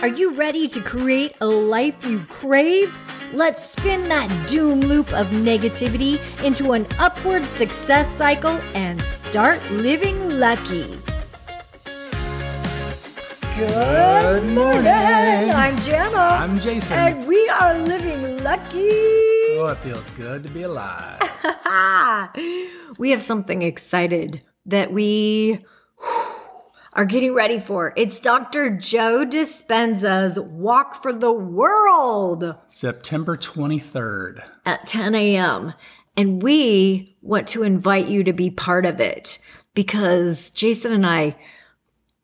Are you ready to create a life you crave? Let's spin that doom loop of negativity into an upward success cycle and start living lucky. Good morning. I'm Jana. I'm Jason. And we are living lucky. Oh, it feels good to be alive. we have something excited that we are getting ready for. It's Dr. Joe Dispenza's Walk for the World September 23rd. at 10 a.m. And we want to invite you to be part of it because Jason and I,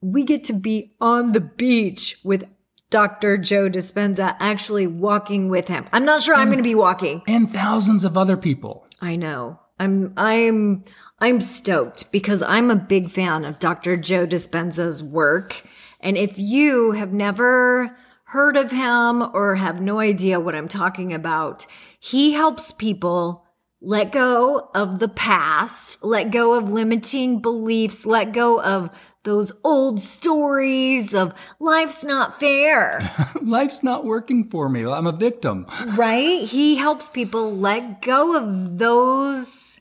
we get to be on the beach with Dr. Joe Dispenza actually walking with him. I'm not sure I'm going to be walking. And thousands of other people. I know. I'm I'm I'm stoked because I'm a big fan of Dr. Joe Dispenza's work. And if you have never heard of him or have no idea what I'm talking about, he helps people let go of the past, let go of limiting beliefs, let go of those old stories of life's not fair. Life's not working for me. I'm a victim. right? He helps people let go of those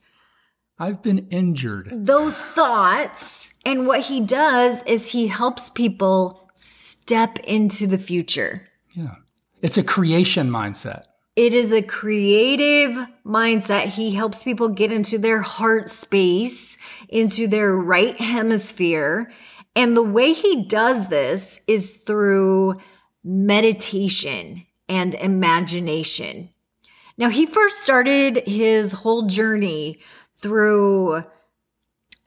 I've been injured. those thoughts and what he does is he helps people step into the future. Yeah. It's a creation mindset. It is a creative mindset. He helps people get into their heart space, into their right hemisphere. And the way he does this is through meditation and imagination. Now, he first started his whole journey through,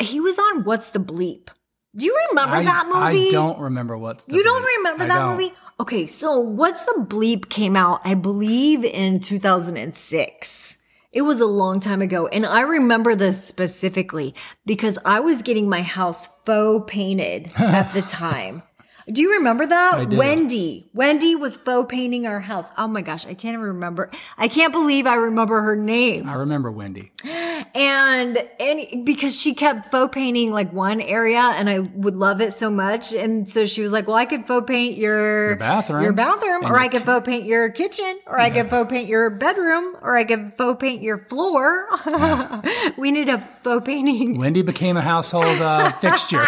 he was on What's the Bleep? Do you remember I, that movie? I don't remember what's the You don't remember I that don't. movie? Okay, so What's the Bleep came out, I believe, in 2006. It was a long time ago. And I remember this specifically because I was getting my house faux painted at the time. Do you remember that? Wendy. Wendy was faux painting our house. Oh my gosh, I can't even remember. I can't believe I remember her name. I remember Wendy. And and because she kept faux painting like one area and I would love it so much. And so she was like, Well, I could faux paint your, Your bathroom. Your bathroom, or I could faux paint your kitchen, or I could faux paint your bedroom, or I could faux paint your floor. we need a faux painting. Wendy became a household uh, fixture.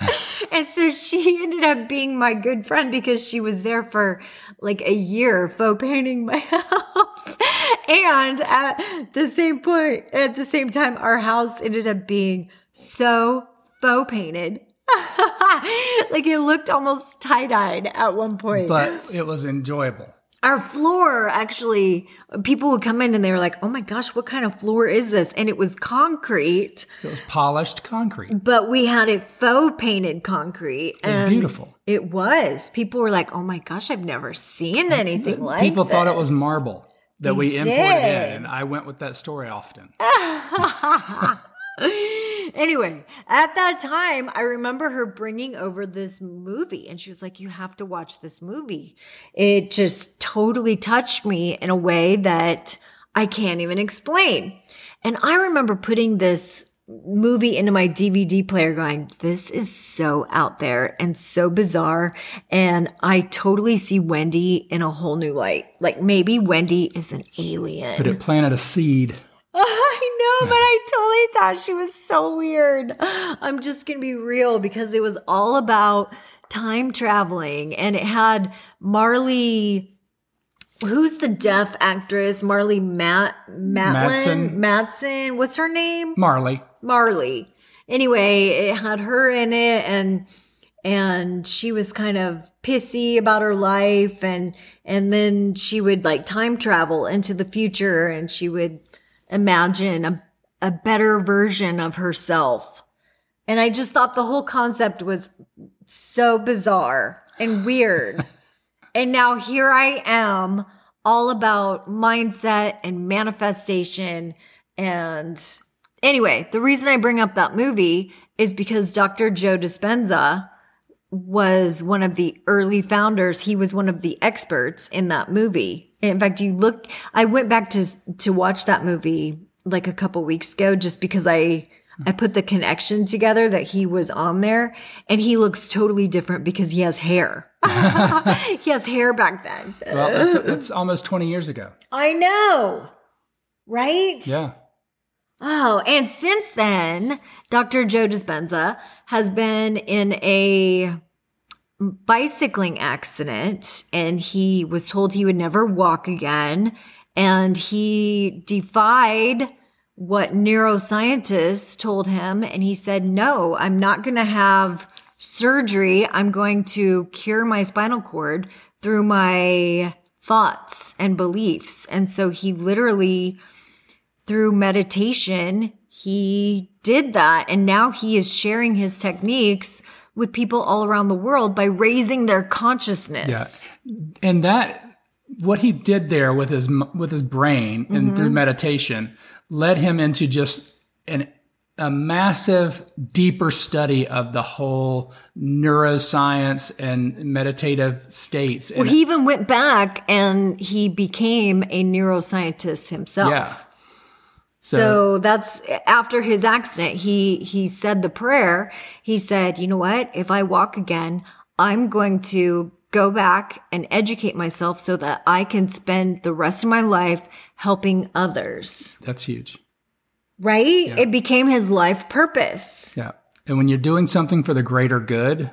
And so she ended up being my good friend because she was there for like a year faux painting my house. And at the same point, at the same time, our house ended up being so faux painted. like it looked almost tie dyed at one point. But it was enjoyable. Our floor actually, people would come in and they were like, oh my gosh, what kind of floor is this? And it was concrete, It was polished concrete. but we had it faux painted concrete. It was beautiful. It was. People were like, oh my gosh, I've never seen anything like that. People thought it was marble that They we imported did. in. And I went with that story often. anyway, at that time, I remember her bringing over this movie and she was like, You have to watch this movie. It just totally touched me in a way that I can't even explain. And I remember putting this movie into my DVD player going, This is so out there and so bizarre. And I totally see Wendy in a whole new light. Like maybe Wendy is an alien. But it planted a seed. I know, but I totally thought she was so weird. I'm just going to be real because it was all about time traveling and it had Marlee. Who's the deaf actress? Marlee Matt Matlin Madsen. Matson. What's her name? Marlee. Marlee. Anyway, it had her in it and and she was kind of pissy about her life and and then she would like time travel into the future and she would imagine a, a better version of herself. And I just thought the whole concept was so bizarre and weird. and now here I am all about mindset and manifestation and Anyway, the reason I bring up that movie is because Dr. Joe Dispenza was one of the early founders. He was one of the experts in that movie. In fact, you look, I went back to, to watch that movie like a couple weeks ago just because I, I put the connection together that he was on there and he looks totally different because he has hair. he has hair back then. Well, that's, that's almost 20 years ago. I know. Right? Yeah. Oh, and since then, Dr. Joe Dispenza has been in a bicycling accident and he was told he would never walk again. And he defied what neuroscientists told him. And he said, no, I'm not going to have surgery. I'm going to cure my spinal cord through my thoughts and beliefs. And so he literally, through meditation, he did that. And now he is sharing his techniques with people all around the world by raising their consciousness. Yeah. And that, what he did there with his, with his brain and mm-hmm. through meditation led him into just an a massive, deeper study of the whole neuroscience and meditative states. Well, he even went back and he became a neuroscientist himself. Yeah. So, so, that's after his accident. He he said the prayer. He said, "You know what? If I walk again, I'm going to go back and educate myself so that I can spend the rest of my life helping others." That's huge right? Yeah. It became his life purpose. Yeah. And when you're doing something for the greater good,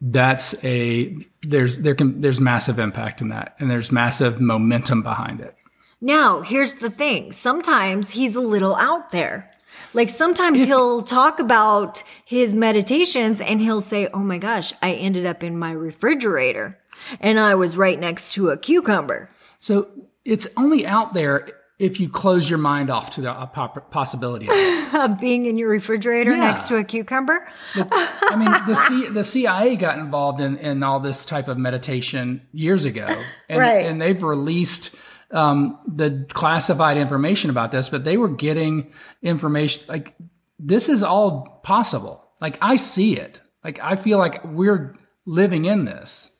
that's a there's there can there's massive impact in that and there's massive momentum behind it. Now, here's the thing. Sometimes he's a little out there. Like sometimes he'll talk about his meditations and he'll say, "Oh my gosh, I ended up in my refrigerator and I was right next to a cucumber." So, it's only out there if you close your mind off to the uh, possibility of, of being in your refrigerator yeah. next to a cucumber. I mean, the, C, the CIA got involved in, in all this type of meditation years ago, and, right. and they've released um, the classified information about this, but they were getting information like this is all possible. Like I see it. Like I feel like we're living in this.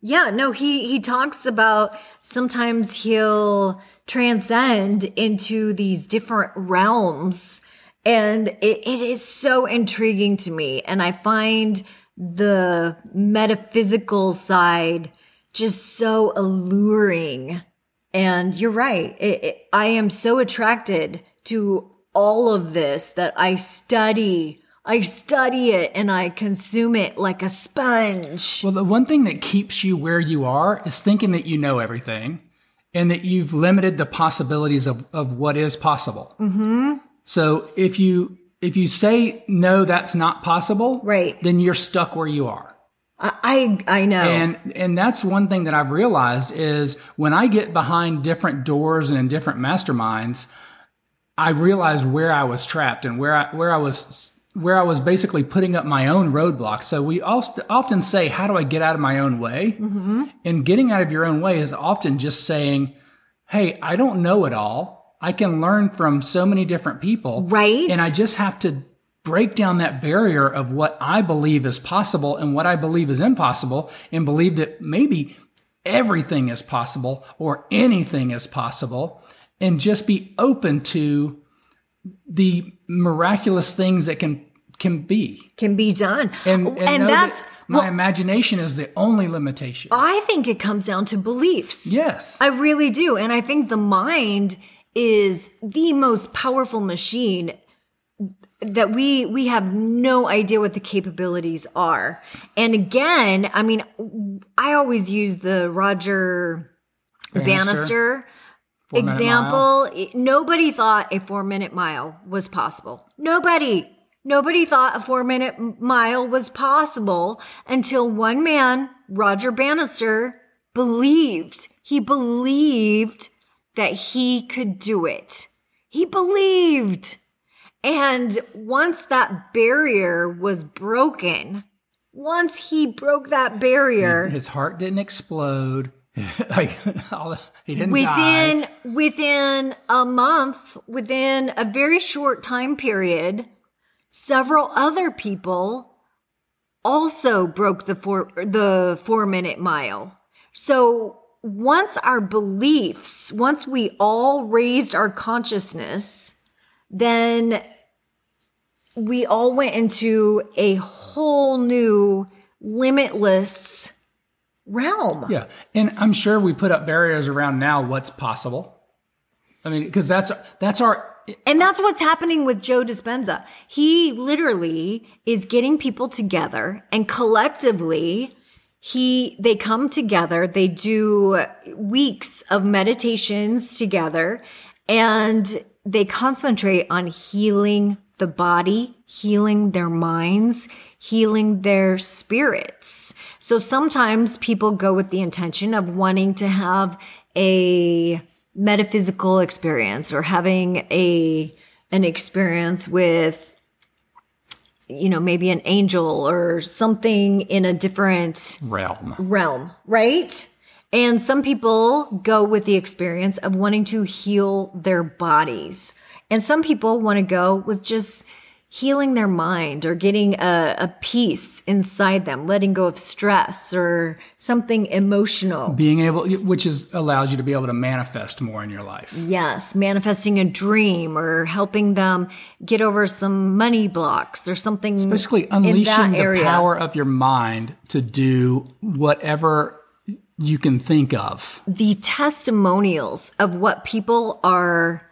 Yeah, no, he he talks about sometimes he'll transcend into these different realms. And it, it is so intriguing to me. And I find the metaphysical side just so alluring. And you're right. It, it, I am so attracted to all of this that I study. I study it and I consume it like a sponge. Well, the one thing that keeps you where you are is thinking that you know everything and that you've limited the possibilities of, of what is possible. Mm-hmm. So if you if you say no, that's not possible, right? Then you're stuck where you are. I I know, and and that's one thing that I've realized is when I get behind different doors and in different masterminds, I realize where I was trapped and where I where I was where I was basically putting up my own roadblocks. So we often say, how do I get out of my own way? Mm-hmm. And getting out of your own way is often just saying, Hey, I don't know it all. I can learn from so many different people. Right. And I just have to break down that barrier of what I believe is possible and what I believe is impossible and believe that maybe everything is possible or anything is possible and just be open to the miraculous things that can can be. Can be done. And, and, and that's that my well, imagination is the only limitation. I think it comes down to beliefs. Yes. I really do. And i think the mind is the most powerful machine that we we have no idea what the capabilities are. And again i mean i always use the roger bannister, bannister? Example. nobody thought a four minute mile was possible. Nobody. Nobody thought a four minute mile was possible until one man roger bannister believed he believed that he could do it. He believed and once that barrier was broken once he broke that barrier his heart didn't explode like he didn't within die. within a month, within a very short time period, several other people also broke the four the four minute mile. So once our beliefs, once we all raised our consciousness, then we all went into a whole new limitless realm. Yeah. And I'm sure we put up barriers around now what's possible. I mean, because that's that's our And that's what's happening with Joe Dispenza. He literally is getting people together and collectively he they come together, they do weeks of meditations together and they concentrate on healing the body, healing their minds, healing their spirits. So sometimes people go with the intention of wanting to have a metaphysical experience or having a an experience with you know maybe an angel or something in a different realm. realm right and some people go with the experience of wanting to heal their bodies and some people want to go with just healing their mind or getting a, a peace inside them letting go of stress or something emotional Being able, which is allows you to be able to manifest more in your life. Yes, manifesting a dream or helping them get over some money blocks or something. Basically, in that unleashing the area. power of your mind to do whatever you can think of. the testimonials of what people are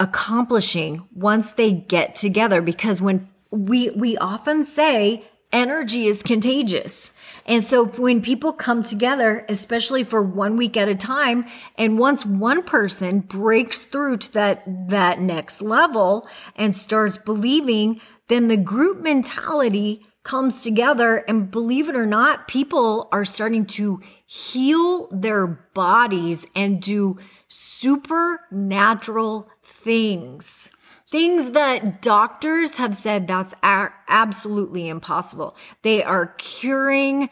accomplishing once they get together because when we we often say energy is contagious. And so when people come together especially for one week at a time and once one person breaks through to that that next level and starts believing then the group mentality comes together. And believe it or not people are starting to heal their bodies and do supernatural things. Things that doctors have said that's a- absolutely impossible. They are curing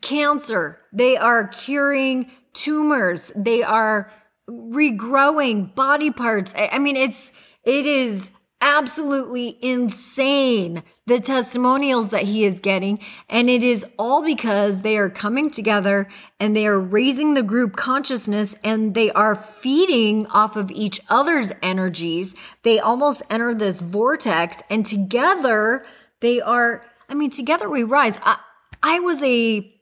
cancer. They are curing tumors. They are regrowing body parts. I I mean, it's, it is absolutely insane the testimonials that he is getting. And it is all because they are coming together and they are raising the group consciousness and they are feeding off of each other's energies. They almost enter this vortex and together they are, I mean, together we rise. I, I was a,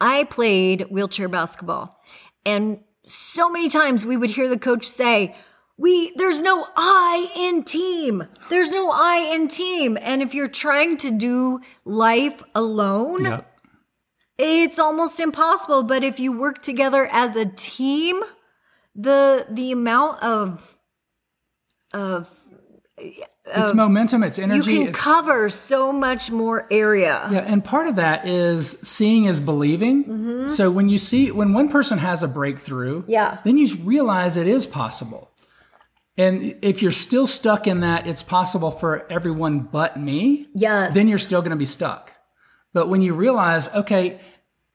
I played wheelchair basketball and so many times we would hear the coach say, we there's no I in team. There's no I in team. And if you're trying to do life alone, Yep. it's almost impossible. But if you work together as a team, the the amount of of It's momentum, it's energy. you can cover so much more area. Yeah, and part of that is seeing is believing. So when you see when one person has a breakthrough, Mm-hmm. Yeah. then you realize it is possible. And if you're still stuck in that it's possible for everyone but me, Yes. then you're still going to be stuck. But when you realize, okay,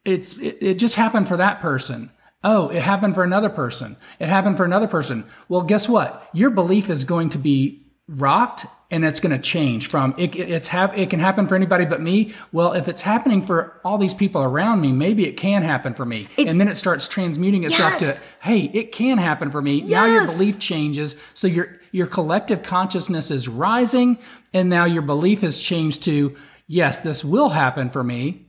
it's it, it just happened for that person. Oh, it happened for another person. It happened for another person. Well, guess what? Your belief is going to be rocked and it's going to change from it, it- it's hap- it can happen for anybody but me. Well, if it's happening for all these people around me, maybe it can happen for me. It's- and then it starts transmuting itself Yes. to, hey, it can happen for me. Now your belief changes. So your your collective consciousness is rising and now your belief has changed to, yes, this will happen for me.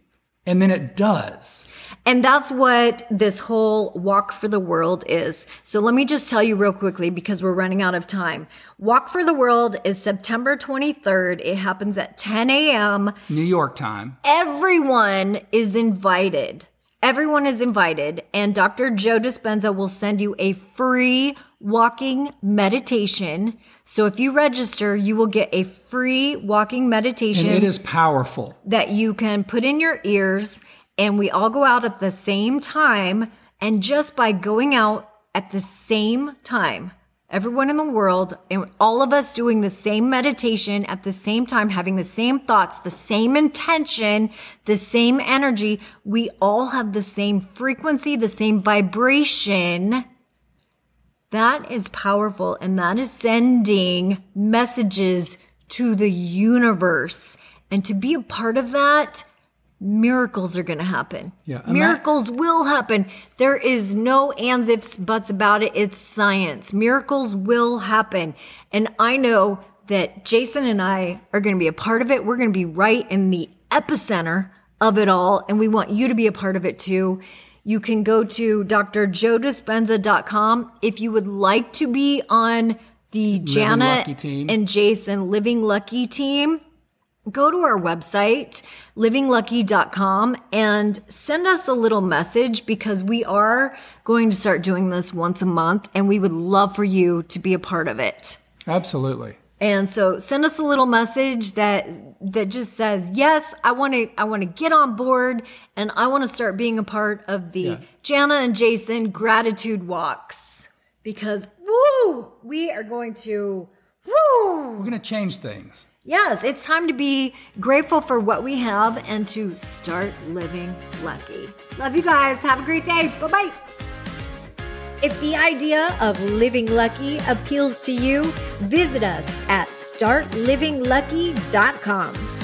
And then it does. And that's what this whole Walk for the World is. So let me just tell you real quickly because we're running out of time. Walk for the World is September 23rd. It happens at 10 a.m. New York time. Everyone is invited. Everyone is invited. And Dr. Joe Dispenza will send you a free walking meditation. So if you register, you will get a free walking meditation And it is powerful. that you can put in your ears and we all go out at the same time and just by going out at the same time everyone in the world and all of us doing the same meditation at the same time having the same thoughts the same intention the same energy we all have the same frequency the same vibration that is powerful and that is sending messages to the universe. And to be a part of that, miracles are going to happen. Yeah, miracles will happen. There is no ands, ifs, buts about it. It's science. Miracles will happen. And I know that Jason and I are going to be a part of it. We're going to be right in the epicenter of it all. And we want you to be a part of it too. You can go to drjoedispenza.com if you would like to be on the team. and Jason Living Lucky team. Go to our website, livinglucky.com, and send us a little message because we are going to start doing this once a month and we would love for you to be a part of it. Absolutely. And so send us a little message that that just says, "Yes, I want to I want to get on board and I want to start being a part of the Yeah. Jana and Jason gratitude walks." Because woo, we are going to woo. We're going to change things. Yes, it's time to be grateful for what we have and to start living lucky. Love you guys. Have a great day. Bye-bye. If the idea of living lucky appeals to you, visit us at startlivinglucky.com.